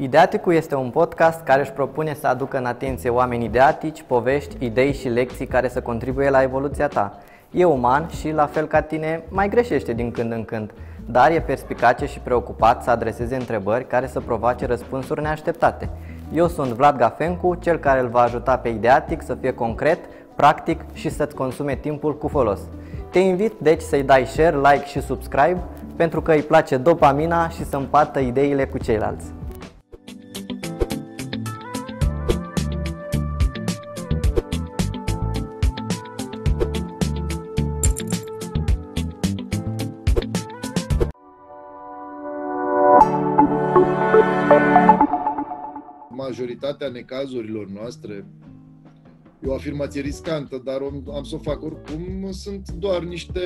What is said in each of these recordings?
Ideaticul este un podcast care își propune să aducă în atenție oameni ideatici, povești, idei și lecții care să contribuie la evoluția ta. E uman și, la fel ca tine, mai greșește din când în când, dar e perspicace și preocupat să adreseze întrebări care să provoace răspunsuri neașteptate. Eu sunt Vlad Gafencu, cel care îl va ajuta pe Ideatic să fie concret, practic și să-ți consume timpul cu folos. Te invit deci să-i dai share, like și subscribe pentru că îi place dopamina și să împartă ideile cu ceilalți. Majoritatea necazurilor noastre, e o afirmație riscantă, dar am să o fac oricum, sunt doar niște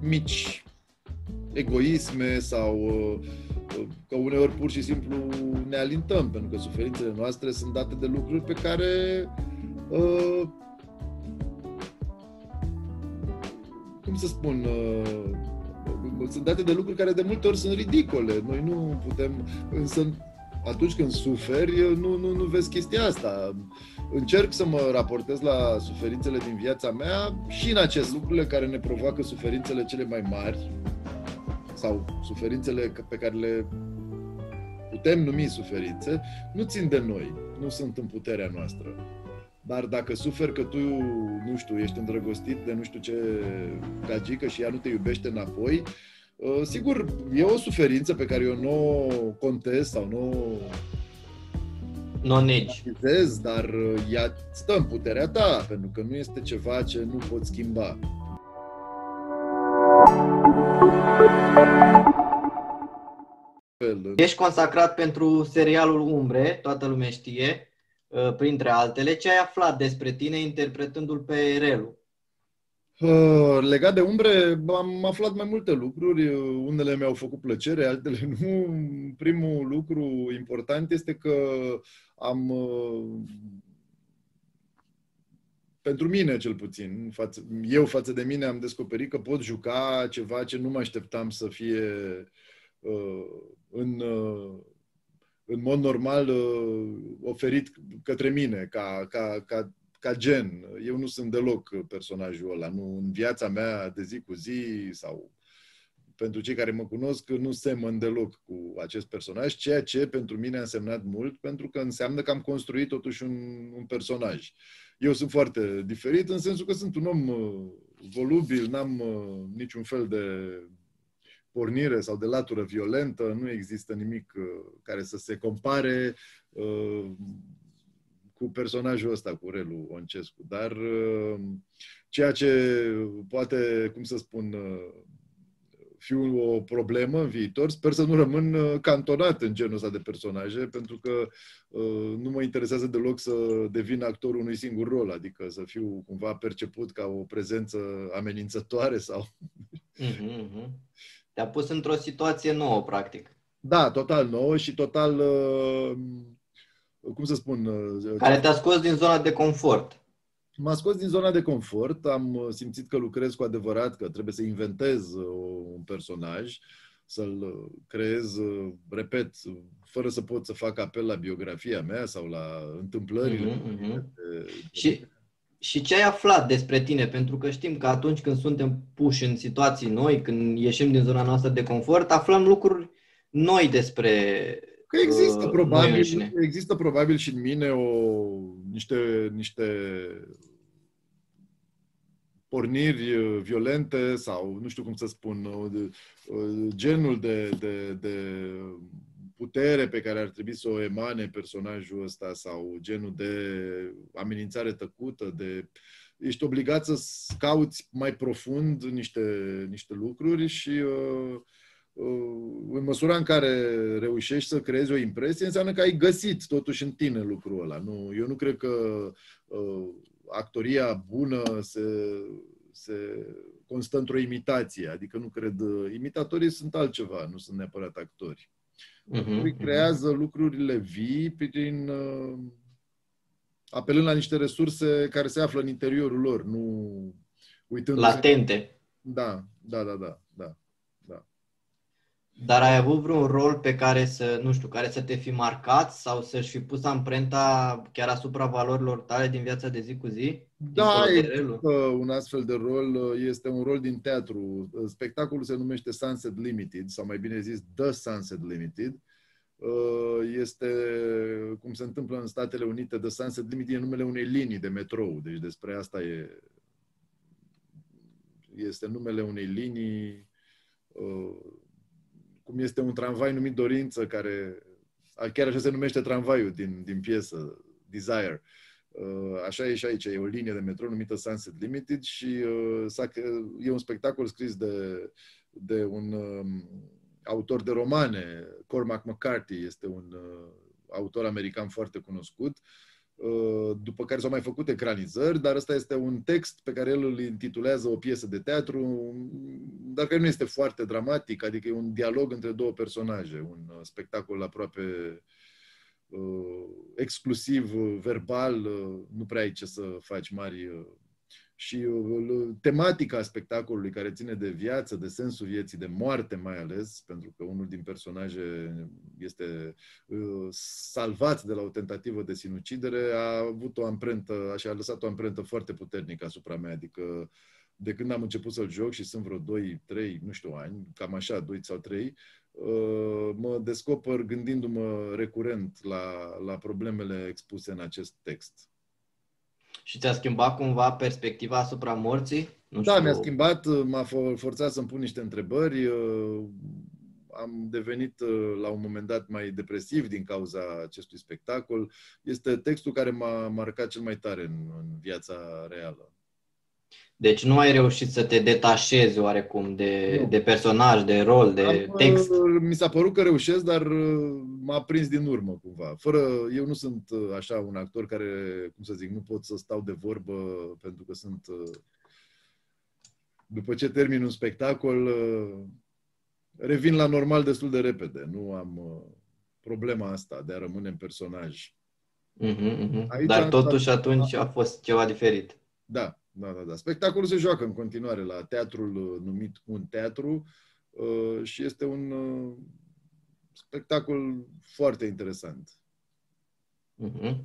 mici egoisme sau uh, că uneori pur și simplu ne alintăm, pentru că suferințele noastre sunt date de lucruri pe care uh, cum să spun, uh, sunt date de lucruri care de multe ori sunt ridicole. Noi nu putem, însă atunci când suferi, nu, nu, nu vezi chestia asta. Încerc să mă raportez la suferințele din viața mea și în acest lucrurile care ne provoacă suferințele cele mai mari sau suferințele pe care le putem numi suferințe, nu țin de noi, nu sunt în puterea noastră. Dar dacă suferi că tu, nu știu, ești îndrăgostit de nu știu ce gagică și ea nu te iubește înapoi, uh, sigur, e o suferință pe care eu nu o contest sau nu nu o negi. dar uh, ea stă în puterea ta, pentru că nu este ceva ce nu poți schimba. Ești consacrat pentru serialul Umbre, toată lumea știe. Uh, printre altele. Ce ai aflat despre tine interpretându-l pe Relu? Uh, legat de umbre, am aflat mai multe lucruri. Unele mi-au făcut plăcere, altele nu. Primul lucru important este că am uh, pentru mine cel puțin, față, eu față de mine am descoperit că pot juca ceva ce nu mă așteptam să fie uh, în, uh, în mod normal uh, oferit către mine ca, ca, ca, ca gen. Eu nu sunt deloc personajul ăla. Nu, în viața mea de zi cu zi sau pentru cei care mă cunosc, nu semăn deloc cu acest personaj, ceea ce pentru mine a însemnat mult, pentru că înseamnă că am construit totuși un, un personaj. Eu sunt foarte diferit în sensul că sunt un om uh, volubil, n-am uh, niciun fel de pornire sau de latură violentă, nu există nimic uh, care să se compare uh, cu personajul ăsta, cu Relu Oncescu. Dar uh, ceea ce poate, cum să spun, fi o problemă în viitor. Sper să nu rămân cantonat în genul ăsta de personaje, pentru că uh, nu mă interesează deloc să devin actorul unui singur rol, adică să fiu cumva perceput ca o prezență amenințătoare sau... Uh-huh, te-a pus într-o situație nouă, practic. Da, total nouă și total, uh, cum să spun... Uh, Care te-a scos din zona de confort. M-a scos din zona de confort, am uh, simțit că lucrez cu adevărat, că trebuie să inventez un personaj, să-l creez, repet, fără să pot să fac apel la biografia mea sau la întâmplările. Uh-huh, uh-huh. De, de, și și ce ai aflat despre tine? Pentru că știm că atunci când suntem puși în situații noi, când ieșim din zona noastră de confort, aflăm lucruri noi despre Că există uh, probabil, există probabil și în mine o, niște, niște porniri violente sau nu știu cum să spun, genul de, de, de putere pe care ar trebui să o emane personajul ăsta sau genul de amenințare tăcută, de ești obligat să cauți mai profund niște, niște lucruri și uh, uh, în măsura în care reușești să creezi o impresie, înseamnă că ai găsit totuși în tine lucrul ăla. Nu, eu nu cred că uh, actoria bună se, se constă într-o imitație, adică nu cred, uh, imitatorii sunt altceva, nu sunt neapărat actori. Uh-huh, creează uh-huh. lucrurile vii prin uh, apelând la niște resurse care se află în interiorul lor, nu uitând latente. Da, da, da, da, da, da. Dar ai avut vreun rol pe care să, nu știu, care să te fi marcat sau să-și fi pus amprenta chiar asupra valorilor tale din viața de zi cu zi? Da, un astfel de rol este un rol din teatru. Spectacolul se numește Sunset Limited, sau mai bine zis The Sunset Limited. Este, cum se întâmplă în Statele Unite, The Sunset Limited e numele unei linii de metrou, deci despre asta e. Este numele unei linii cum este un tramvai numit Dorință, care chiar așa se numește tramvaiul din, din piesă, Desire. Uh, așa e și aici, e o linie de metro numită Sunset Limited și uh, e un spectacol scris de, de un um, autor de romane, Cormac McCarthy, este un uh, autor american foarte cunoscut, Uh, după care s-au mai făcut ecranizări, dar ăsta este un text pe care el îl intitulează o piesă de teatru, dar care nu este foarte dramatic, adică e un dialog între două personaje, un uh, spectacol aproape uh, exclusiv verbal, uh, nu prea ai ce să faci mari uh, și uh, tematica spectacolului care ține de viață, de sensul vieții, de moarte mai ales, pentru că unul din personaje este uh, salvat de la o tentativă de sinucidere, a avut o amprentă, așa a lăsat o amprentă foarte puternică asupra mea, adică de când am început să-l joc și sunt vreo 2, 3, nu știu ani, cam așa, 2 sau 3, uh, mă descoper gândindu-mă recurent la, la problemele expuse în acest text. Și ți-a schimbat cumva perspectiva asupra morții? Nu da, știu. mi-a schimbat, m-a forțat să-mi pun niște întrebări. Uh, am devenit uh, la un moment dat mai depresiv din cauza acestui spectacol. Este textul care m-a marcat cel mai tare în, în viața reală. Deci nu ai reușit să te detașezi oarecum de, de personaj, de rol, de Am, text? Mi s-a părut că reușesc, dar uh, m-a prins din urmă cumva. Fără, eu nu sunt uh, așa un actor care, cum să zic, nu pot să stau de vorbă pentru că sunt... Uh, după ce termin un spectacol, revin la normal destul de repede. Nu am problema asta de a rămâne în personaj. Uh-huh, uh-huh. Dar totuși atunci a fost ceva diferit. Da, da, da, da. Spectacolul se joacă în continuare la teatrul uh, numit Un Teatru uh, și este un uh, spectacol foarte interesant. Uh-huh.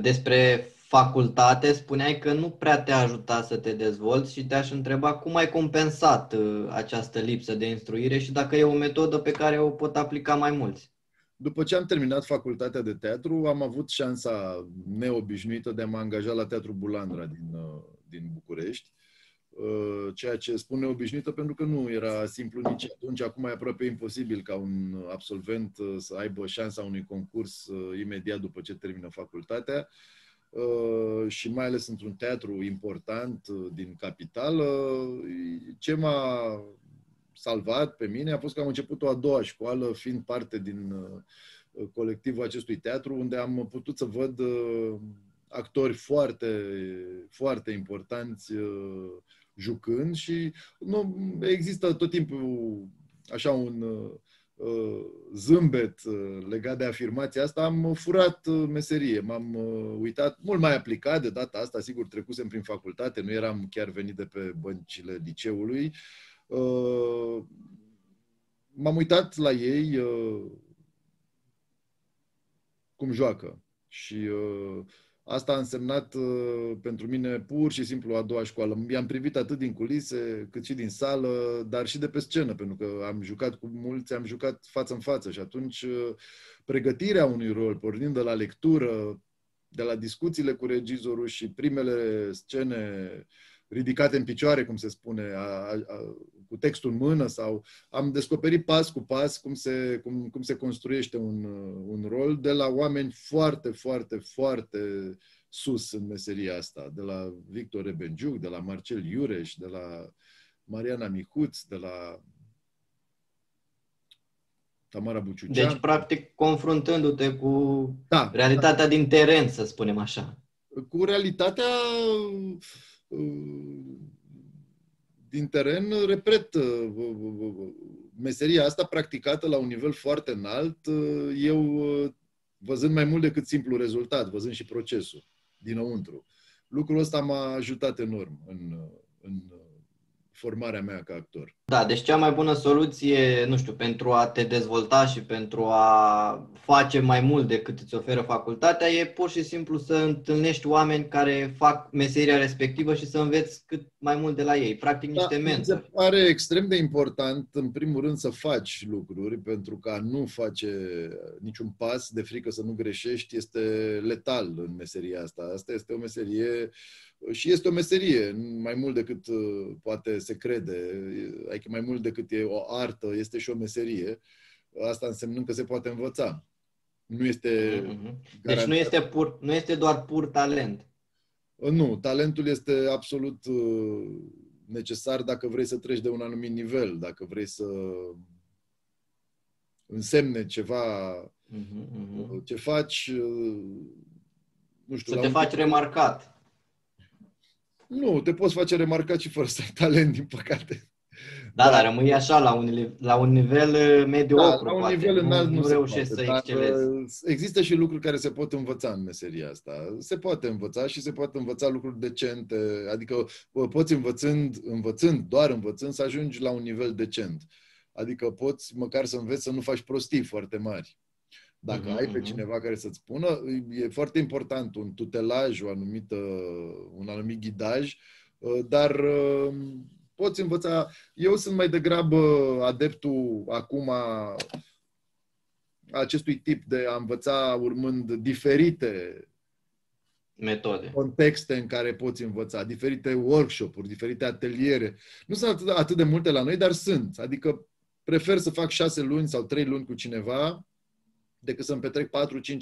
Despre facultate, spuneai că nu prea te-a ajutat să te dezvolți și te-aș întreba cum ai compensat această lipsă de instruire și dacă e o metodă pe care o pot aplica mai mulți. După ce am terminat facultatea de teatru, am avut șansa neobișnuită de a mă angaja la Teatru Bulandra din, din București, uh, ceea ce spune obișnuită pentru că nu era simplu nici atunci, acum e aproape imposibil ca un absolvent uh, să aibă șansa unui concurs uh, imediat după ce termină facultatea și mai ales într-un teatru important din capitală. Ce m-a salvat pe mine a fost că am început o a doua școală, fiind parte din colectivul acestui teatru, unde am putut să văd actori foarte, foarte importanți uh, jucând și nu există tot timpul așa un uh, zâmbet uh, legat de afirmația asta, am furat meserie, m-am uitat mult mai aplicat de data asta, sigur trecusem prin facultate, nu eram chiar venit de pe băncile liceului. M-am uitat la ei cum joacă și uh, Asta a însemnat uh, pentru mine pur și simplu a doua școală. I-am privit atât din culise, cât și din sală, dar și de pe scenă, pentru că am jucat cu mulți, am jucat față în față și atunci uh, pregătirea unui rol, pornind de la lectură, de la discuțiile cu regizorul și primele scene ridicate în picioare, cum se spune, a, a, cu textul în mână sau am descoperit pas cu pas cum se, cum, cum se construiește un, un rol de la oameni foarte, foarte, foarte sus în meseria asta, de la Victor Rebenjuc, de la Marcel Iureș, de la Mariana Micuț, de la Tamara Buciucean. Deci, practic, confruntându-te cu da, realitatea da. din teren, să spunem așa. Cu realitatea din teren, repet, meseria asta practicată la un nivel foarte înalt, eu văzând mai mult decât simplu rezultat, văzând și procesul dinăuntru. Lucrul ăsta m-a ajutat enorm în, în formarea mea ca actor. Da, deci cea mai bună soluție, nu știu, pentru a te dezvolta și pentru a face mai mult decât îți oferă facultatea e pur și simplu să întâlnești oameni care fac meseria respectivă și să înveți cât mai mult de la ei, practic da, niște da, mentori. Se pare extrem de important, în primul rând, să faci lucruri, pentru că a nu face niciun pas de frică să nu greșești este letal în meseria asta. Asta este o meserie și este o meserie, mai mult decât uh, poate se crede, adică mai mult decât e o artă, este și o meserie. Asta însemnând că se poate învăța. Nu este. Mm-hmm. Deci nu este, pur, nu este doar pur talent. Uh, nu, talentul este absolut uh, necesar dacă vrei să treci de un anumit nivel, dacă vrei să însemne ceva mm-hmm. ce faci, nu știu. Să te faci remarcat. Nu, te poți face remarcat și fără să ai talent, din păcate. Da, dar rămâi așa, la un, la un nivel uh, mediocru, da, la un poate. nivel înalt nu, nu, nu reușești poate, să excelezi. Uh, există și lucruri care se pot învăța în meseria asta. Se poate învăța și se poate învăța lucruri decente, adică poți învățând, învățând, doar învățând, să ajungi la un nivel decent. Adică poți măcar să înveți să nu faci prostii foarte mari. Dacă uh-huh, ai pe mhm. cineva care să-ți spună, e foarte important un tutelaj, o anumită, un anumit ghidaj, uh, dar uh, poți învăța. Eu sunt mai degrabă adeptul acum a acestui tip de a învăța urmând diferite metode. Contexte în care poți învăța, diferite workshop-uri, diferite ateliere. Nu sunt atât, atât de multe la noi, dar sunt. Adică prefer să fac șase luni sau trei luni cu cineva decât să-mi petrec 4-5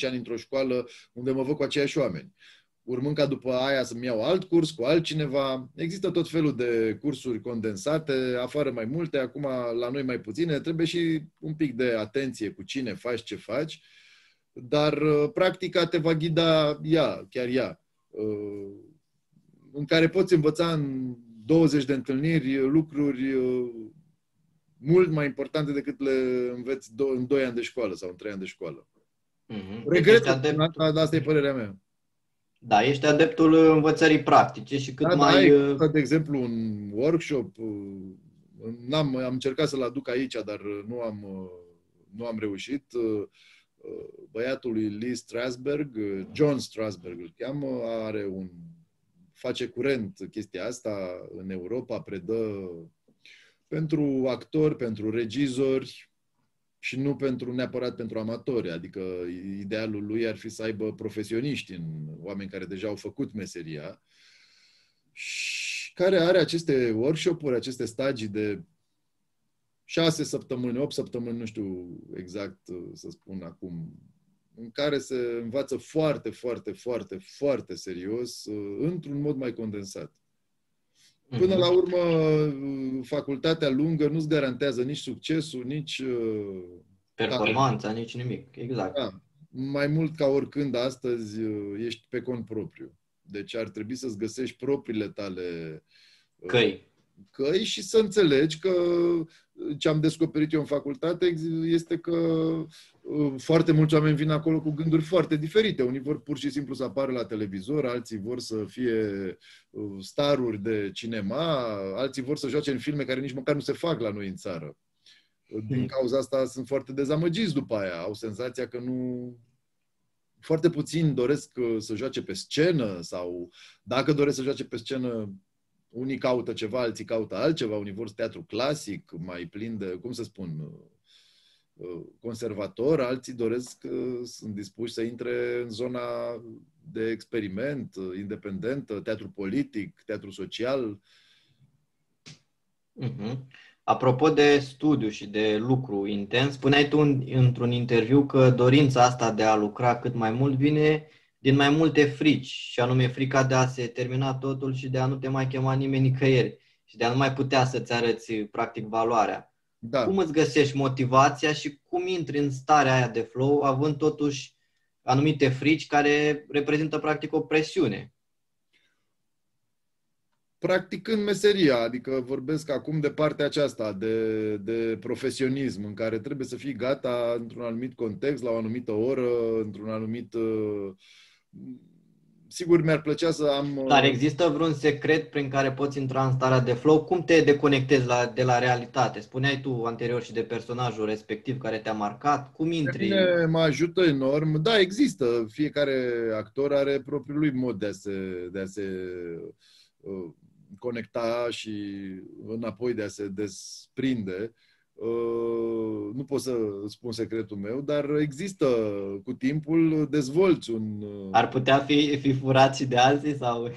ani într-o școală unde mă văd cu aceiași oameni. Urmând ca după aia să-mi iau alt curs cu altcineva. Există tot felul de cursuri condensate, afară mai multe, acum la noi mai puține. Trebuie și un pic de atenție cu cine faci, ce faci. Dar uh, practica te va ghida ea, chiar ea, uh, în care poți învăța în 20 de întâlniri lucruri uh, mult mai importante decât le înveți do- în 2 ani de școală sau în 3 ani de școală. Mm-hmm. Regret, deci dar asta e părerea mea. Da, ești adeptul învățării practice și cât da, mai... Da, ai, de exemplu, un workshop, uh, n-am, am încercat să-l aduc aici, dar nu am, uh, nu am reușit. Uh, băiatul lui Lee Strasberg, John Strasberg îl cheamă, are un, face curent chestia asta în Europa, predă pentru actori, pentru regizori și nu pentru neapărat pentru amatori. Adică idealul lui ar fi să aibă profesioniști, în oameni care deja au făcut meseria și care are aceste workshop-uri, aceste stagii de șase săptămâni, opt săptămâni, nu știu exact uh, să spun acum, în care se învață foarte, foarte, foarte, foarte serios, uh, într-un mod mai condensat. Până la mhm. urmă, facultatea lungă nu-ți garantează nici succesul, nici... Uh, Performanța, da. nici nimic, exact. Da. Mai mult ca oricând astăzi uh, ești pe cont propriu. Deci ar trebui să-ți găsești propriile tale uh, căi căi și să înțelegi că ce am descoperit eu în facultate este că uh, foarte mulți oameni vin acolo cu gânduri foarte diferite. Unii vor pur și simplu să apară la televizor, alții vor să fie uh, staruri de cinema, alții vor să joace în filme care nici măcar nu se fac la noi în țară. Din hmm. cauza asta sunt foarte dezamăgiți după aia. Au senzația că nu, foarte puțin doresc uh, să joace pe scenă sau dacă doresc să joace pe scenă, unii caută ceva, alții caută altceva, unii vor teatru clasic, mai plin de, cum să spun, uh, uh, conservator, alții doresc, uh, sunt dispuși să intre în zona de experiment, independent, teatru politic, teatru social. Uh-huh. Apropo de studiu și de lucru intens, spuneai tu într-un interviu că dorința asta de a lucra cât mai mult vine din mai multe frici, și anume frica de a se termina totul și de a nu te mai chema nimeni nicăieri și de a nu mai putea să-ți arăți practic valoarea. Da. Cum îți găsești motivația și cum intri în starea aia de flow, având totuși anumite frici care reprezintă practic o presiune? Practicând meseria, adică vorbesc acum de partea aceasta, de, de profesionism, în care trebuie să fii gata într-un anumit context, la o anumită oră, într-un anumit uh, sigur mi-ar plăcea să am... Dar există vreun secret prin care poți intra în starea de flow? Cum te deconectezi la, de la realitate? Spuneai tu anterior și de personajul respectiv care te-a marcat. Cum intri? Bine, mă ajută enorm. Da, există. Fiecare actor are propriul lui mod de a se, de a se uh, conecta și înapoi de a se desprinde. Uh, nu pot să spun secretul meu, dar există cu timpul, dezvolți un... Uh, Ar putea fi, fi furați de alții sau...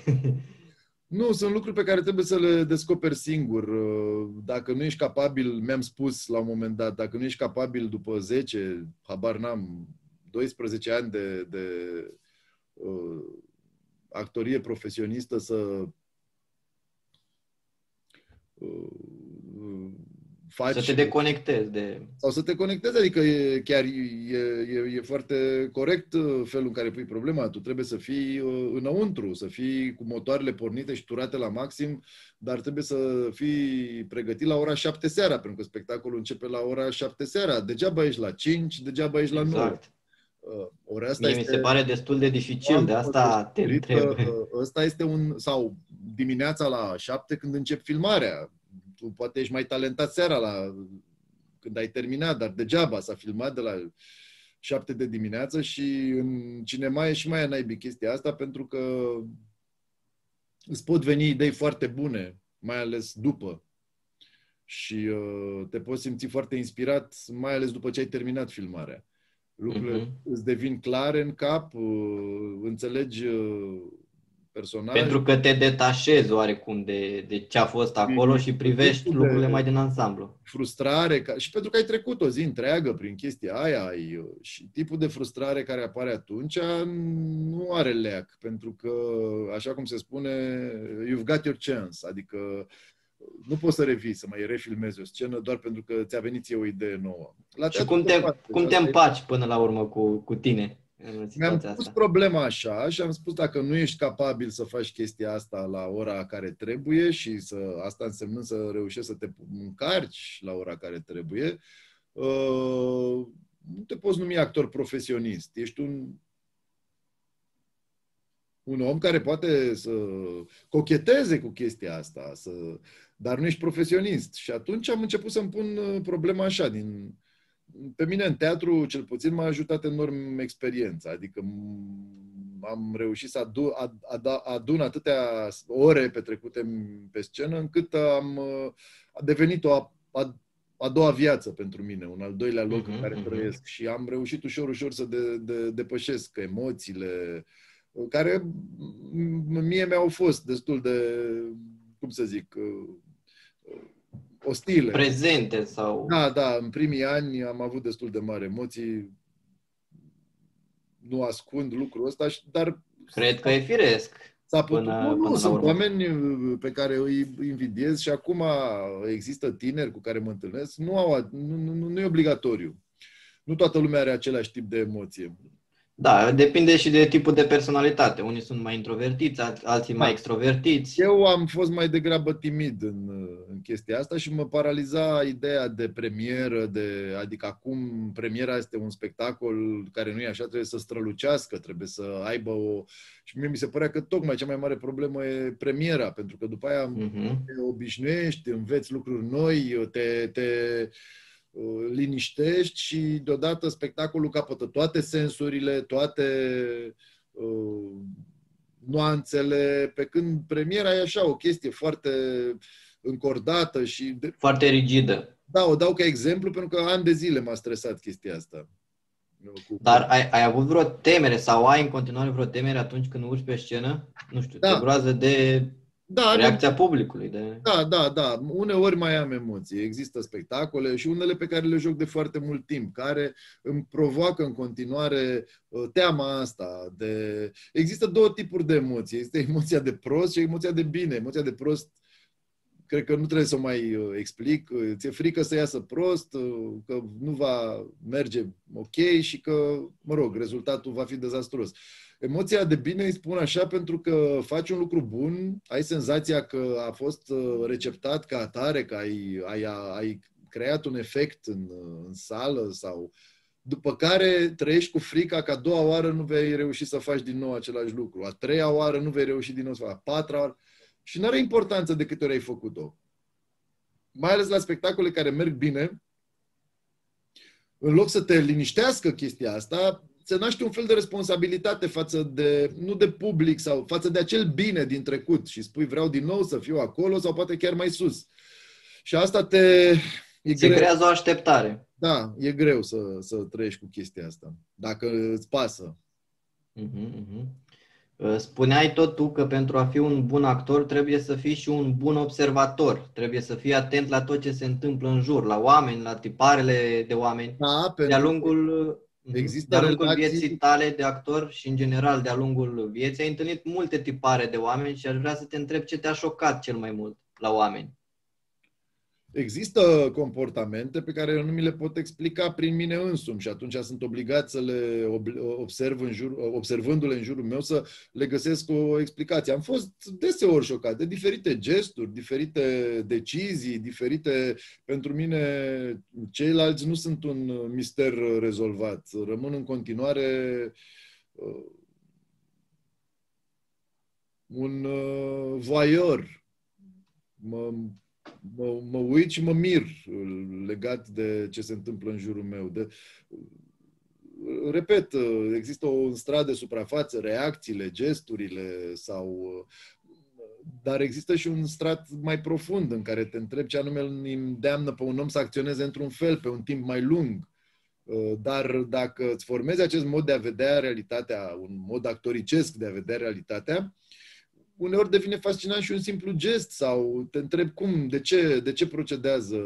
Nu, sunt lucruri pe care trebuie să le descoperi singur. Uh, dacă nu ești capabil, mi-am spus la un moment dat, dacă nu ești capabil după 10, habar n-am, 12 ani de, de uh, actorie profesionistă să uh, faci... Să te deconectezi de... Sau să te conectezi, adică e, chiar e, e, e foarte corect uh, felul în care pui problema. Tu trebuie să fii uh, înăuntru, să fii cu motoarele pornite și turate la maxim, dar trebuie să fii pregătit la ora 7 seara, pentru că spectacolul începe la ora 7 seara. Degeaba ești la 5, degeaba ești la exact. 9. Uh, ori asta Mie este, mi se pare destul de dificil, de asta te întreb. Ăsta este un, sau dimineața la 7 când încep filmarea tu poate ești mai talentat seara la, când ai terminat, dar degeaba s-a filmat de la 7 de dimineață și în cinema e și mai naibii chestia asta pentru că îți pot veni idei foarte bune, mai ales după. Și uh, te poți simți foarte inspirat, mai ales după ce ai terminat filmarea. Lucrurile uh-huh. îți devin clare în cap, uh, înțelegi uh, personaj. Pentru că te detașezi oarecum de, de ce a fost acolo și privești lucrurile mai din ansamblu. Frustrare, ca, și pentru că ai trecut o zi întreagă prin chestia aia ai, și tipul de frustrare care apare atunci nu are leac, pentru că, așa cum se spune, you've got your chance, adică nu poți să revii, să mai refilmezi o scenă doar pentru că ți-a venit ție o idee nouă. La și cum te, cum te împaci până la urmă cu, cu tine? Mi-am pus asta. problema așa și am spus dacă nu ești capabil să faci chestia asta la ora care trebuie și să, asta însemnând să reușești să te încarci la ora care trebuie, uh, nu te poți numi actor profesionist. Ești un un om care poate să cocheteze cu chestia asta, să, dar nu ești profesionist. Și atunci am început să-mi pun uh, problema așa, din, pe mine în teatru, cel puțin, m-a ajutat enorm experiența. Adică am reușit să adun, adun atâtea ore petrecute pe scenă, încât am a devenit o a, a, a doua viață pentru mine, un al doilea loc uh-huh, în care uh-huh. trăiesc. Și am reușit ușor, ușor să de, de, depășesc emoțiile care mie mi-au fost destul de, cum să zic, ostile. Prezente sau... Da, da, în primii ani am avut destul de mari emoții. Nu ascund lucrul ăsta, dar... Cred că e firesc. S-a putut. Până, nu, nu, până sunt oameni uh, pe care îi invidiez și acum există tineri cu care mă întâlnesc. Nu, au, nu, nu, nu e obligatoriu. Nu toată lumea are același tip de emoție. Da, depinde și de tipul de personalitate. Unii sunt mai introvertiți, alții mai da. extrovertiți. Eu am fost mai degrabă timid în, în chestia asta și mă paraliza ideea de premieră, de, adică acum premiera este un spectacol care nu e așa, trebuie să strălucească, trebuie să aibă o... Și mie mi se părea că tocmai cea mai mare problemă e premiera, pentru că după aia uh-huh. te obișnuiești, înveți lucruri noi, te, te Uh, liniștești și deodată spectacolul capătă toate sensurile, toate uh, nuanțele, pe când premiera e așa, o chestie foarte încordată și... De... Foarte rigidă. Da, o dau ca exemplu pentru că ani de zile m-a stresat chestia asta. Dar ai, ai avut vreo temere sau ai în continuare vreo temere atunci când urci pe scenă? Nu știu, da. te groază de da, reacția ne... publicului. De... Da, da, da. Uneori mai am emoții. Există spectacole și unele pe care le joc de foarte mult timp, care îmi provoacă în continuare uh, teama asta. De... Există două tipuri de emoții. Este emoția de prost și emoția de bine. Emoția de prost cred că nu trebuie să o mai uh, explic. Ți-e frică să iasă prost, uh, că nu va merge ok și că, mă rog, rezultatul va fi dezastruos. Emoția de bine îi spun așa pentru că faci un lucru bun, ai senzația că a fost uh, receptat ca atare, că ai, ai, ai creat un efect în, în sală sau după care trăiești cu frica că a doua oară nu vei reuși să faci din nou același lucru, a treia oară nu vei reuși din nou să faci, a patra oară. Și nu are importanță de câte ori ai făcut-o. Mai ales la spectacole care merg bine, în loc să te liniștească chestia asta, se naște un fel de responsabilitate față de, nu de public sau față de acel bine din trecut și spui vreau din nou să fiu acolo sau poate chiar mai sus. Și asta te... E se greu. creează o așteptare. Da, e greu să, să trăiești cu chestia asta, dacă îți pasă. Uh-huh, uh-huh. Spuneai tot tu că pentru a fi un bun actor trebuie să fii și un bun observator. Trebuie să fii atent la tot ce se întâmplă în jur, la oameni, la tiparele de oameni. Da, de-a lungul, mhm. Există de-a lungul relații... vieții tale de actor și în general de-a lungul vieții ai întâlnit multe tipare de oameni și aș vrea să te întreb ce te-a șocat cel mai mult la oameni există comportamente pe care eu nu mi le pot explica prin mine însumi și atunci sunt obligat să le observ în jur, observându-le în jurul meu să le găsesc o explicație. Am fost deseori șocat de diferite gesturi, diferite decizii, diferite... Pentru mine ceilalți nu sunt un mister rezolvat. Rămân în continuare uh, un uh, voyeur. Mă mă, mă uit și mă mir legat de ce se întâmplă în jurul meu. De, repet, există o stradă de suprafață, reacțiile, gesturile sau dar există și un strat mai profund în care te întreb ce anume îl îndeamnă pe un om să acționeze într-un fel, pe un timp mai lung. Dar dacă îți formezi acest mod de a vedea realitatea, un mod actoricesc de a vedea realitatea, uneori devine fascinant și un simplu gest sau te întreb cum, de ce, de ce procedează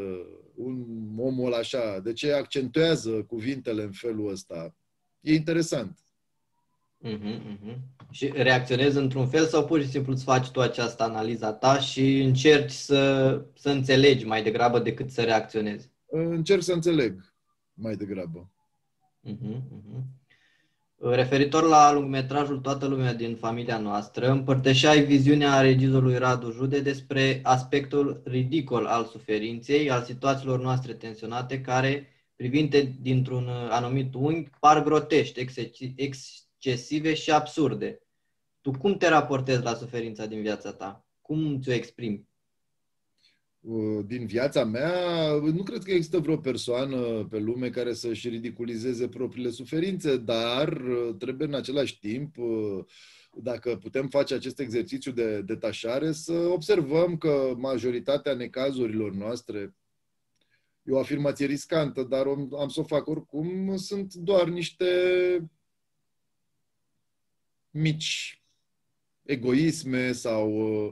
un omul așa, de ce accentuează cuvintele în felul ăsta. E interesant. Uh-huh, uh-huh. Și reacționezi într-un fel sau pur și simplu îți faci tu această analiză ta și încerci să, să înțelegi mai degrabă decât să reacționezi? Încerc să înțeleg mai degrabă. Uh-huh, uh-huh. Referitor la lungmetrajul Toată lumea din familia noastră, împărtășeai viziunea regizorului Radu Jude despre aspectul ridicol al suferinței, al situațiilor noastre tensionate, care, privinte dintr-un anumit unghi, par grotești, excesive și absurde. Tu cum te raportezi la suferința din viața ta? Cum ți-o exprimi? Uh, din viața mea, nu cred că există vreo persoană pe lume care să-și ridiculizeze propriile suferințe, dar uh, trebuie în același timp, uh, dacă putem face acest exercițiu de detașare, să observăm că majoritatea necazurilor noastre, e o afirmație riscantă, dar am să o fac oricum, sunt doar niște mici egoisme sau uh,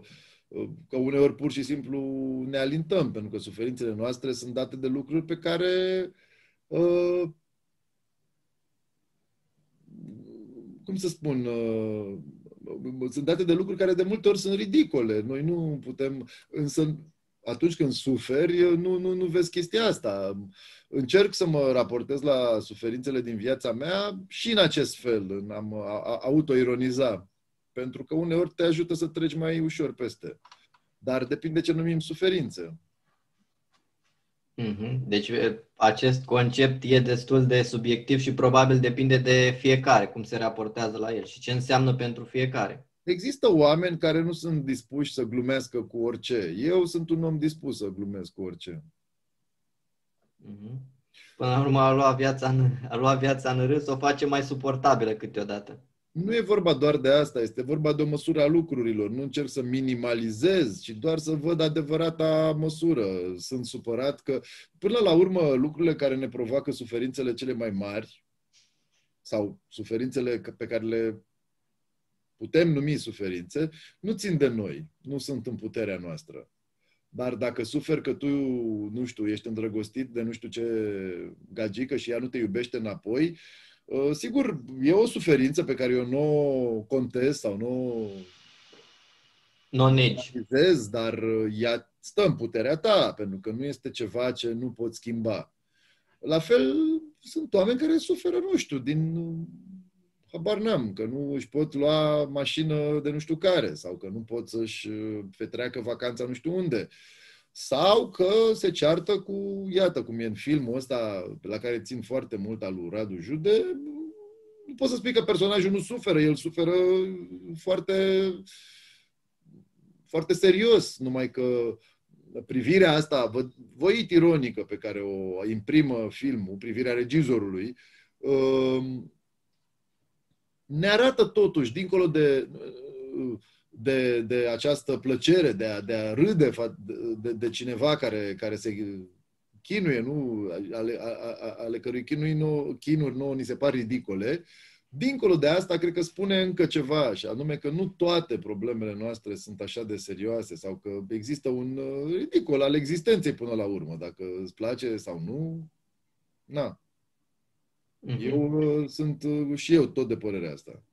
că uneori pur și simplu ne alintăm, pentru că suferințele noastre sunt date de lucruri pe care uh, cum să spun, uh, sunt date de lucruri care de multe ori sunt ridicole. Noi nu putem, însă atunci când suferi, nu, nu, nu vezi chestia asta. Încerc să mă raportez la suferințele din viața mea și în acest fel, în am autoironiza pentru că uneori te ajută să treci mai ușor peste. Dar depinde ce numim suferință. Mm-hmm. Deci acest concept e destul de subiectiv și probabil depinde de fiecare, cum se raportează la el și ce înseamnă pentru fiecare. Există oameni care nu sunt dispuși să glumească cu orice. Eu sunt un om dispus să glumesc cu orice. Mm-hmm. Până la urmă a lua viața în, a lua viața în râs o face mai suportabilă câteodată. Nu e vorba doar de asta, este vorba de o măsură a lucrurilor. Nu încerc să minimalizez, ci doar să văd adevărata măsură. Sunt supărat că, până la urmă, lucrurile care ne provoacă suferințele cele mai mari sau suferințele pe care le putem numi suferințe, nu țin de noi, nu sunt în puterea noastră. Dar dacă suferi că tu, nu știu, ești îndrăgostit de nu știu ce gagică și ea nu te iubește înapoi, Uh, sigur, e o suferință pe care eu nu o contest sau nu nu negi. dar uh, ea stă în puterea ta, pentru că nu este ceva ce nu poți schimba. La fel, sunt oameni care suferă, nu știu, din habar n-am, că nu își pot lua mașină de nu știu care sau că nu pot să-și uh, petreacă vacanța nu știu unde sau că se ceartă cu, iată cum e în filmul ăsta la care țin foarte mult al lui Radu Jude, nu pot să spui că personajul nu suferă, el suferă foarte, foarte serios, numai că privirea asta voit ironică pe care o imprimă filmul, privirea regizorului, um, ne arată totuși, dincolo de, de, de această plăcere de a, de a râde de, de cineva care, care se chinuie, nu? ale, ale, ale cărui chinui nu, chinuri nu ni se par ridicole, Dincolo de asta, cred că spune încă ceva, și anume că nu toate problemele noastre sunt așa de serioase sau că există un uh, ridicol al existenței până la urmă. Dacă îți place sau nu, na. Uh-huh. Eu uh, sunt uh, și eu tot de părerea asta.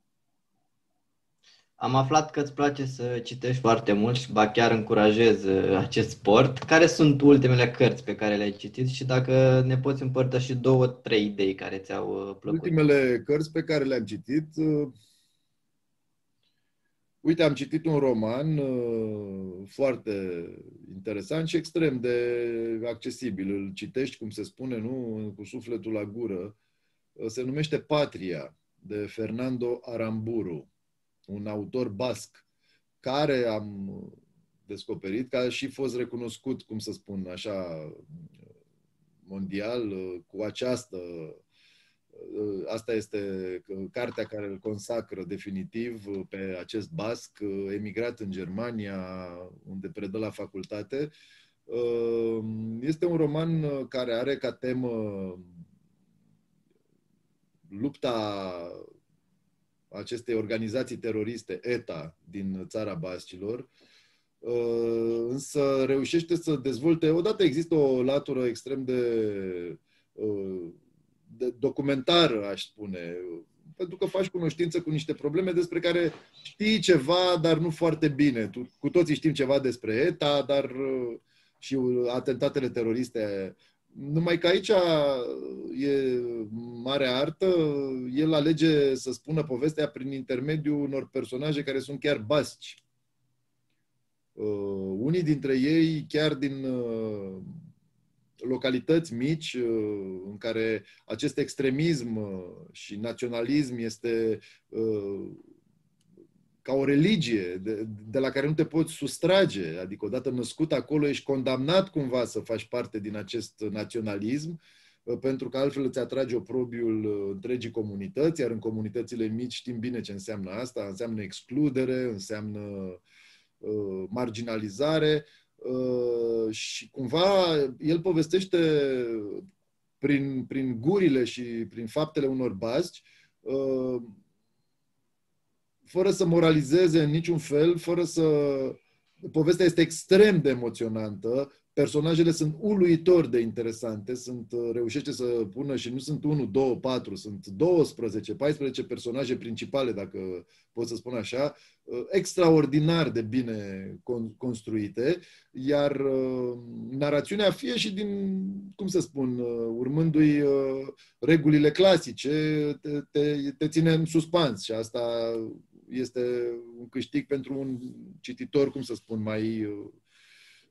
Am aflat că îți place să citești foarte mult și ba chiar încurajez uh, acest sport. Care sunt ultimele cărți pe care le-ai citit și dacă ne poți împărtăși două, trei idei care ți-au uh, plăcut? Ultimele cărți pe care le-am citit... Uh, uite, am citit un roman foarte interesant și extrem de accesibil. Îl citești, cum se spune, nu, cu sufletul la gură. Se numește Patria, de Fernando Aramburu un autor basc, care am descoperit că a și fost recunoscut, cum să spun așa, mondial cu această Asta este cartea care îl consacră definitiv pe acest basc, emigrat în Germania, unde predă la facultate. Este un roman care are ca temă lupta acestei organizații teroriste, ETA, din țara Bascilor, uh, însă reușește să dezvolte, odată există o latură extrem de, uh, de documentară, aș spune, pentru că faci cunoștință cu niște probleme despre care știi ceva, dar nu foarte bine. Cu toții știm ceva despre ETA, dar uh, și atentatele teroriste numai că aici e mare artă, el alege să spună povestea prin intermediul unor personaje care sunt chiar basci. Uh, unii dintre ei chiar din uh, localități mici uh, în care acest extremism uh, și naționalism este uh, ca o religie de, de la care nu te poți sustrage, adică odată născut acolo ești condamnat cumva să faci parte din acest naționalism, uh, pentru că altfel îți atrage oprobiul uh, întregii comunități, iar în comunitățile mici știm bine ce înseamnă asta, înseamnă excludere, înseamnă uh, marginalizare uh, și cumva el povestește prin, prin gurile și prin faptele unor bazci uh, fără să moralizeze în niciun fel, fără să... Povestea este extrem de emoționantă, personajele sunt uluitor de interesante, sunt, uh, reușește să pună și nu sunt 1, 2, 4, sunt 12, 14 personaje principale, dacă pot să spun așa, uh, extraordinar de bine construite, iar uh, narațiunea fie și din, cum să spun, urmându-i regulile clasice, te, te, te ține în suspans și asta este un câștig pentru un cititor, cum să spun, mai uh,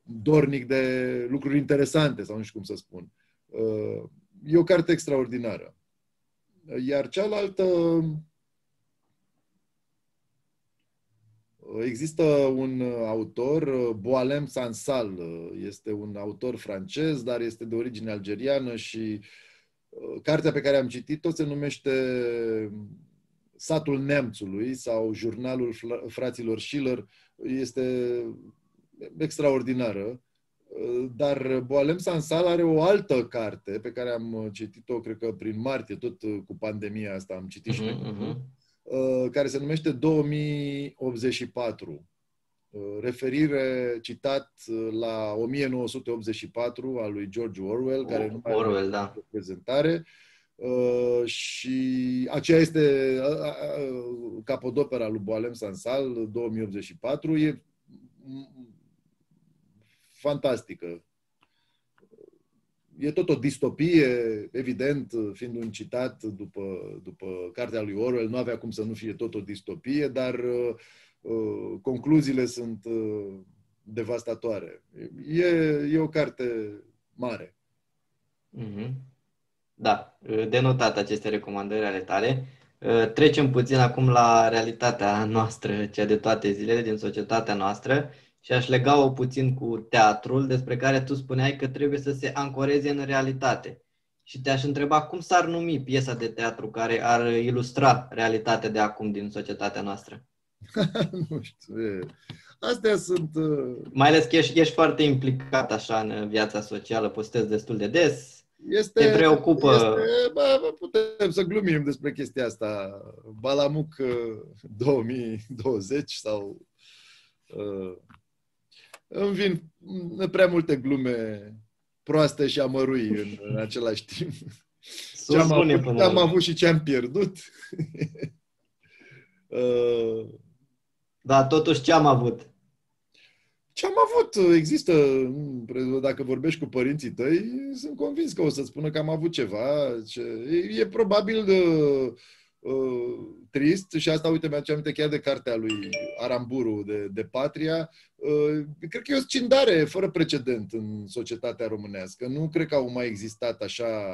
dornic de lucruri interesante, sau nu știu cum să spun. Uh, e o carte extraordinară. Iar cealaltă, Există un autor, Boalem Sansal, este un autor francez, dar este de origine algeriană și uh, cartea pe care am citit-o se numește Satul Neamțului sau jurnalul fraților Schiller este extraordinară. Dar Boalem Sansal are o altă carte pe care am citit-o, cred că prin martie, tot cu pandemia asta am citit uh-huh, și uh-huh. care se numește 2084. Uh, referire citat la 1984 al lui George Orwell, care nu mai Orwell, da. prezentare. Uh, și aceea este capodopera lui Boalem Sansal 2084. E fantastică. E tot o distopie, evident, fiind un citat după, după cartea lui Orwell, nu avea cum să nu fie tot o distopie, dar uh, concluziile sunt uh, devastatoare. E, e o carte mare. Mm-hmm. Da, denotat aceste recomandări ale tale. Trecem puțin acum la realitatea noastră, cea de toate zilele, din societatea noastră și aș lega-o puțin cu teatrul, despre care tu spuneai că trebuie să se ancoreze în realitate. Și te-aș întreba cum s-ar numi piesa de teatru care ar ilustra realitatea de acum din societatea noastră? nu știu. E... Astea sunt... Uh... Mai ales că ești, ești foarte implicat așa în viața socială, postezi destul de des. Este, te preocupă... Este, bă, putem să glumim despre chestia asta. Balamuc 2020 uh, sau... Uh, îmi vin prea multe glume proaste și amărui în, în același timp. Ce am, avut, am avut și ce am pierdut. uh, da, totuși ce am avut? Ce am avut? Există, dacă vorbești cu părinții tăi, sunt convins că o să spună că am avut ceva. Ce, e, e probabil uh, uh, trist și asta, uite, mi-aduce aminte chiar de cartea lui Aramburu de, de Patria. Uh, cred că e o scindare fără precedent în societatea românească. Nu cred că au mai existat așa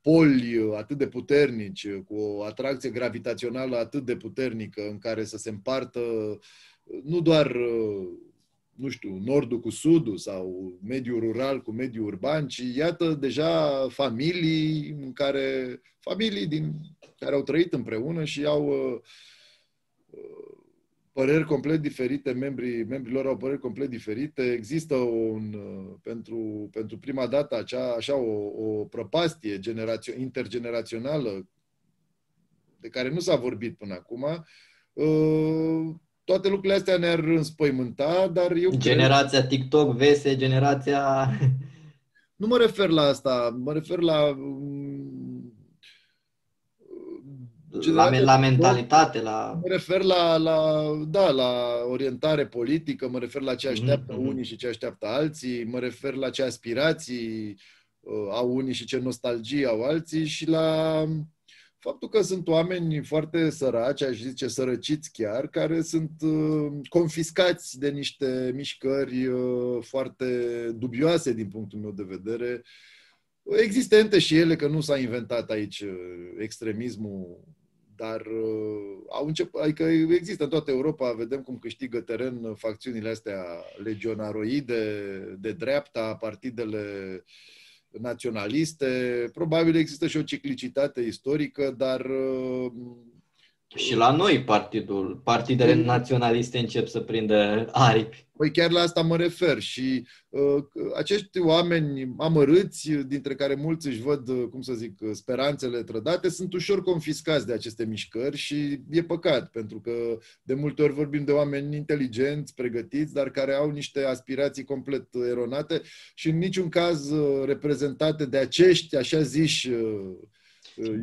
poli atât de puternici, cu o atracție gravitațională atât de puternică în care să se împartă nu doar nu știu, nordul cu sudul sau mediul rural cu mediul urban, ci iată deja familii în care familii din care au trăit împreună și au uh, păreri complet diferite, membrii, membrii lor au păreri complet diferite. Există un, uh, pentru, pentru prima dată acea, așa o, o prăpastie generațio- intergenerațională de care nu s-a vorbit până acum. Uh, toate lucrurile astea ne-ar înspăimânta, dar eu Generația cred... TikTok, vese, generația... Nu mă refer la asta, mă refer la la, la mentalitate, la... Mă refer la, la, da, la orientare politică, mă refer la ce mhm, așteaptă mm-hmm. unii și ce așteaptă alții, mă refer la ce aspirații uh, au unii și ce nostalgie au alții și la faptul că sunt oameni foarte săraci, aș zice sărăciți chiar, care sunt uh, confiscați de niște mișcări uh, foarte dubioase din punctul meu de vedere, existente și ele, că nu s-a inventat aici uh, extremismul dar uh, au început, adică există în toată Europa, vedem cum câștigă teren facțiunile astea legionaroide, de dreapta, partidele naționaliste. Probabil există și o ciclicitate istorică, dar uh, și la noi partidul, partidele naționaliste încep să prindă aripi. Păi chiar la asta mă refer și uh, acești oameni amărâți, dintre care mulți își văd, uh, cum să zic, speranțele trădate, sunt ușor confiscați de aceste mișcări și e păcat, pentru că de multe ori vorbim de oameni inteligenți, pregătiți, dar care au niște aspirații complet eronate și în niciun caz uh, reprezentate de acești, așa ziși, uh,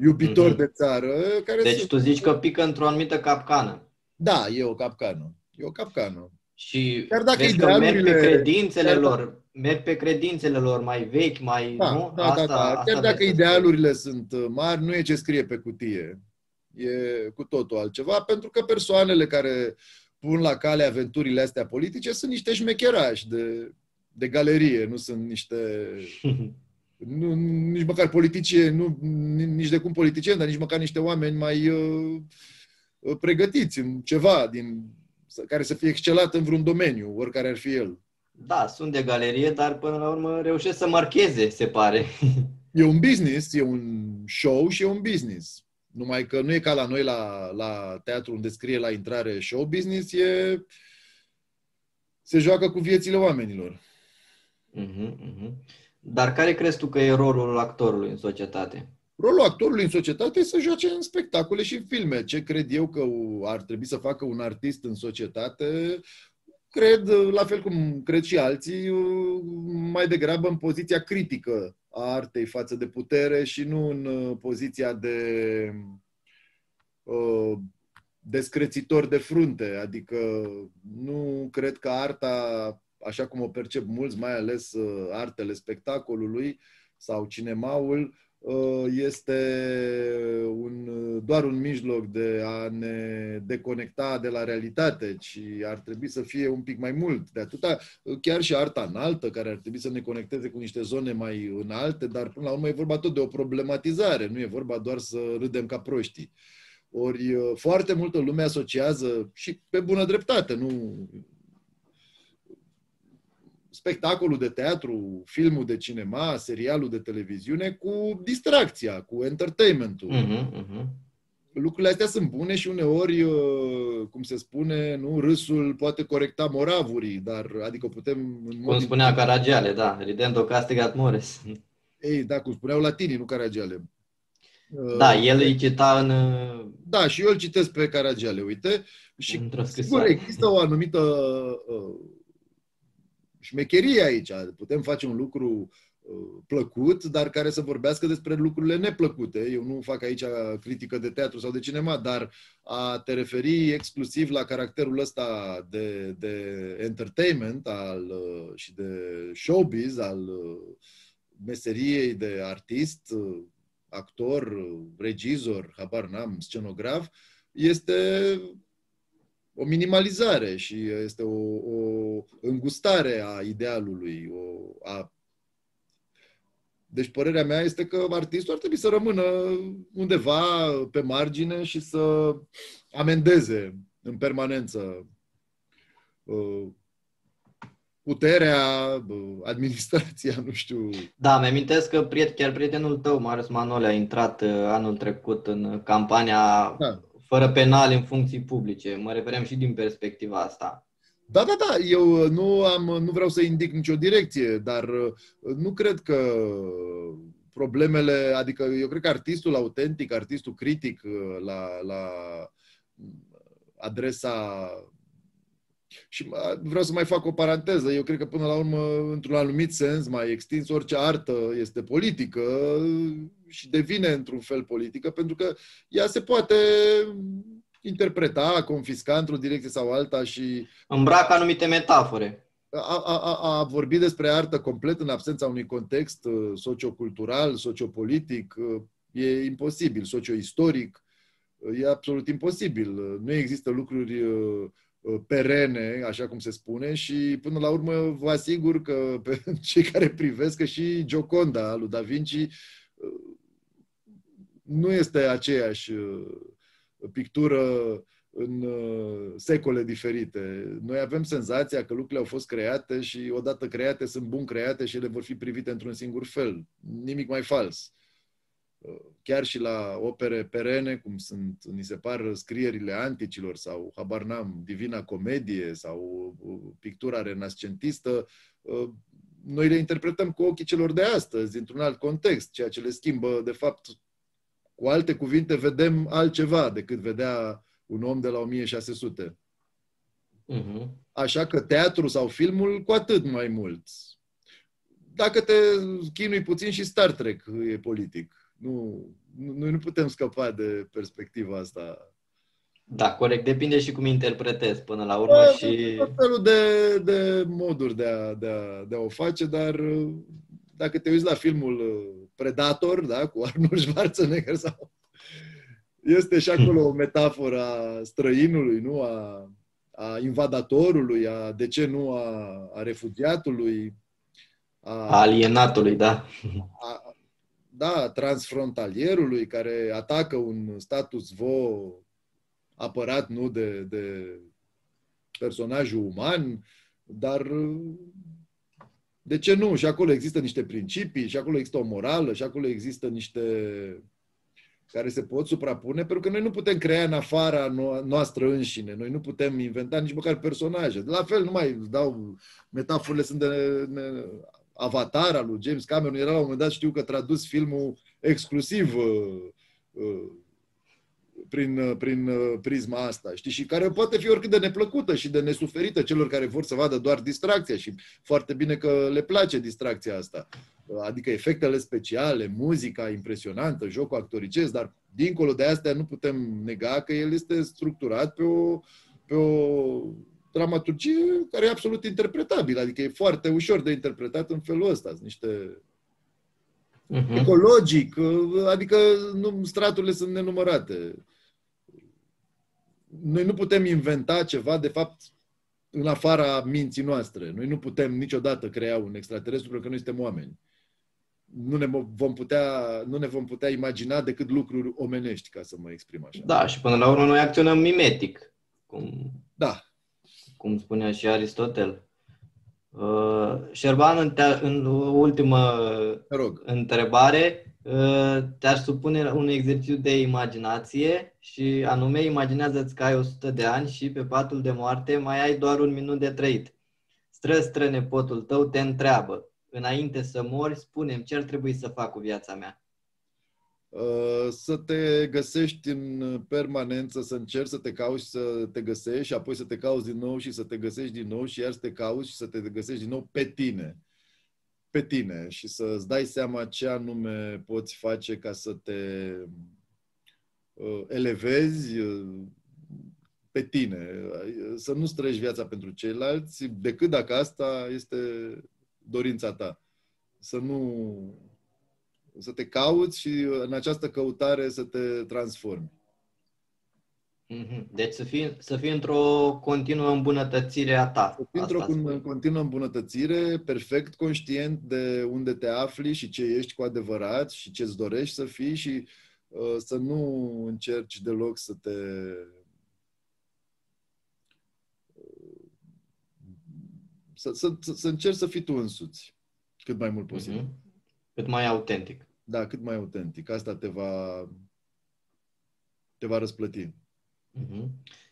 iubitori mm-hmm. de țară. Care deci sunt... tu zici că pică într-o anumită capcană. Da, e o capcană. E o capcană. Și Chiar dacă vezi idealurile... că merg pe credințele Chiar lor, merg pe credințele lor mai vechi, mai... Da, nu? da, asta, da, da. Chiar asta dacă idealurile sunt uh, mari, nu e ce scrie pe cutie. E cu totul altceva, pentru că persoanele care pun la cale aventurile astea politice sunt niște șmecherași de, de galerie, nu sunt niște nu, nici măcar politicieni, nu, nici de cum politicieni, dar nici măcar niște oameni mai uh, pregătiți în ceva din, care să fie excelat în vreun domeniu, oricare ar fi el. Da, sunt de galerie, dar până la urmă reușesc să marcheze, se pare. E un business, e un show și e un business. Numai că nu e ca la noi la, la teatru unde scrie la intrare show business, e se joacă cu viețile oamenilor. Uh-huh, uh-huh. Dar care crezi tu că e rolul actorului în societate? Rolul actorului în societate e să joace în spectacole și în filme. Ce cred eu că ar trebui să facă un artist în societate? Cred, la fel cum cred și alții, mai degrabă în poziția critică a artei față de putere și nu în poziția de uh, descrețitor de frunte. Adică nu cred că arta așa cum o percep mulți, mai ales uh, artele spectacolului sau cinemaul, uh, este un doar un mijloc de a ne deconecta de la realitate, ci ar trebui să fie un pic mai mult. De atâta, chiar și arta înaltă, care ar trebui să ne conecteze cu niște zone mai înalte, dar până la urmă e vorba tot de o problematizare, nu e vorba doar să râdem ca proștii. Ori foarte multă lume asociază, și pe bună dreptate, nu spectacolul de teatru, filmul de cinema, serialul de televiziune cu distracția, cu entertainmentul. Uh-huh, uh-huh. Lucrurile astea sunt bune și uneori, uh, cum se spune, nu râsul poate corecta moravurii, dar adică putem... În cum spunea Caragiale, da, ridendo castigat mores. Ei, da, cum spuneau latinii, nu Caragiale. Da, uh, el îi cita în... Uh, da, și eu îl citesc pe Caragiale, uite. Și sigur, există o anumită uh, șmecherie aici. Putem face un lucru uh, plăcut, dar care să vorbească despre lucrurile neplăcute. Eu nu fac aici critică de teatru sau de cinema, dar a te referi exclusiv la caracterul ăsta de, de entertainment al, uh, și de showbiz, al uh, meseriei de artist, actor, regizor, habar n-am, scenograf, este o minimalizare și este o, o îngustare a idealului. O, a... Deci părerea mea este că artistul ar trebui să rămână undeva pe margine și să amendeze în permanență uh, puterea, uh, administrația, nu știu. Da, mi-amintesc că priet, chiar prietenul tău, Marius Manole, a intrat uh, anul trecut în campania da fără penal în funcții publice. Mă referem și din perspectiva asta. Da, da, da. Eu uh, nu, am, nu vreau să indic nicio direcție, dar uh, nu cred că problemele, adică eu cred că artistul autentic, artistul critic uh, la, la adresa și vreau să mai fac o paranteză. Eu cred că până la urmă, într-un anumit sens, mai extins, orice artă este politică și devine într-un fel politică, pentru că ea se poate interpreta, confisca într-o direcție sau alta și... Îmbracă anumite metafore. A, a, a, a vorbi despre artă complet în absența unui context uh, sociocultural, sociopolitic, uh, e imposibil, socioistoric, uh, e absolut imposibil. Nu există lucruri perene, așa cum se spune, și până la urmă vă asigur că pe cei care privesc că și Gioconda lui Da Vinci nu este aceeași uh, pictură în uh, secole diferite. Noi avem senzația că lucrurile au fost create și odată create sunt bun create și ele vor fi privite într-un singur fel. Nimic mai fals. Uh, chiar și la opere perene, cum sunt, ni se par scrierile anticilor sau, habar n-am, Divina Comedie sau pictura renascentistă, noi le interpretăm cu ochii celor de astăzi, într-un alt context, ceea ce le schimbă, de fapt, cu alte cuvinte, vedem altceva decât vedea un om de la 1600. Uh-huh. Mhm. Așa că teatru sau filmul, cu atât mai mult. Dacă te chinui puțin și Star Trek e politic. Nu, noi nu putem scăpa de perspectiva asta. Da, corect. Depinde și cum interpretezi până la urmă da, și... Tot felul de, de moduri de a, de, a, de a o face, dar dacă te uiți la filmul uh, Predator, da, cu Arnold Schwarzenegger sau... Este și acolo o metaforă a străinului, nu? A, a invadatorului, a, de ce nu, a, a refugiatului. A, a alienatului, da. A, da, transfrontalierului care atacă un status quo apărat, nu, de, de personajul uman, dar de ce nu? Și acolo există niște principii, și acolo există o morală, și acolo există niște care se pot suprapune, pentru că noi nu putem crea în afara noastră înșine, noi nu putem inventa nici măcar personaje. De la fel, nu mai dau, metaforele sunt de Avatar al lui James Cameron, era la un moment dat, știu că tradus filmul exclusiv uh, uh, prin, uh, prin uh, prisma asta, știi? Și care poate fi oricât de neplăcută și de nesuferită celor care vor să vadă doar distracția și foarte bine că le place distracția asta. Uh, adică efectele speciale, muzica impresionantă, jocul actoricesc, dar dincolo de astea nu putem nega că el este structurat pe o, pe o dramaturgie care e absolut interpretabilă, adică e foarte ușor de interpretat în felul ăsta. Sunt niște uh-huh. ecologic, adică nu, straturile sunt nenumărate. Noi nu putem inventa ceva, de fapt, în afara minții noastre. Noi nu putem niciodată crea un extraterestru pentru că noi suntem oameni. Nu ne vom putea, nu ne vom putea imagina decât lucruri omenești, ca să mă exprim așa. Da, și până la urmă noi acționăm mimetic. Cum, da. Cum spunea și Aristotel. Uh, Șerban, în, te- în ultimă rog. întrebare, uh, te-aș supune un exercițiu de imaginație și anume imaginează-ți că ai 100 de ani și pe patul de moarte mai ai doar un minut de trăit. Stră, stră nepotul tău te întreabă, înainte să mori, spune ce ar trebui să fac cu viața mea. Uh, să te găsești în permanență, să încerci să te cauți să te găsești și apoi să te cauți din nou și să te găsești din nou și iar să te cauți și să te găsești din nou pe tine. Pe tine și să-ți dai seama ce anume poți face ca să te uh, elevezi uh, pe tine. Să nu străiești viața pentru ceilalți, decât dacă asta este dorința ta. Să nu să te cauți și în această căutare să te transformi. Mhm. Deci să fii, să fii într-o continuă îmbunătățire a ta. Să fii într-o spui. continuă îmbunătățire, perfect conștient de unde te afli și ce ești cu adevărat și ce îți dorești să fii și uh, să nu încerci deloc să te să, să, să, să încerci să fii tu însuți cât mai mult posibil. Mm-hmm. Cât mai autentic. Da, cât mai autentic. Asta te va, te va răsplăti. Mm-hmm.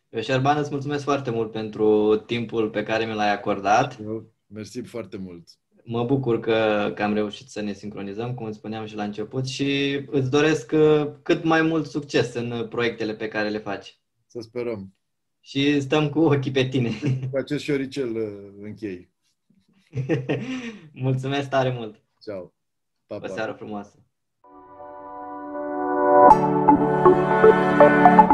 Eu, Șerban, îți mulțumesc foarte mult pentru timpul pe care mi l-ai acordat. Eu, mersi foarte mult. Mă bucur că, că am reușit să ne sincronizăm, cum spuneam și la început, și îți doresc uh, cât mai mult succes în proiectele pe care le faci. Să sperăm. Și stăm cu ochii pe tine. Cu acest șoricel uh, închei. Mulțumesc tare mult! Ciao! Pa, pa. O seară frumoasă! Thank you.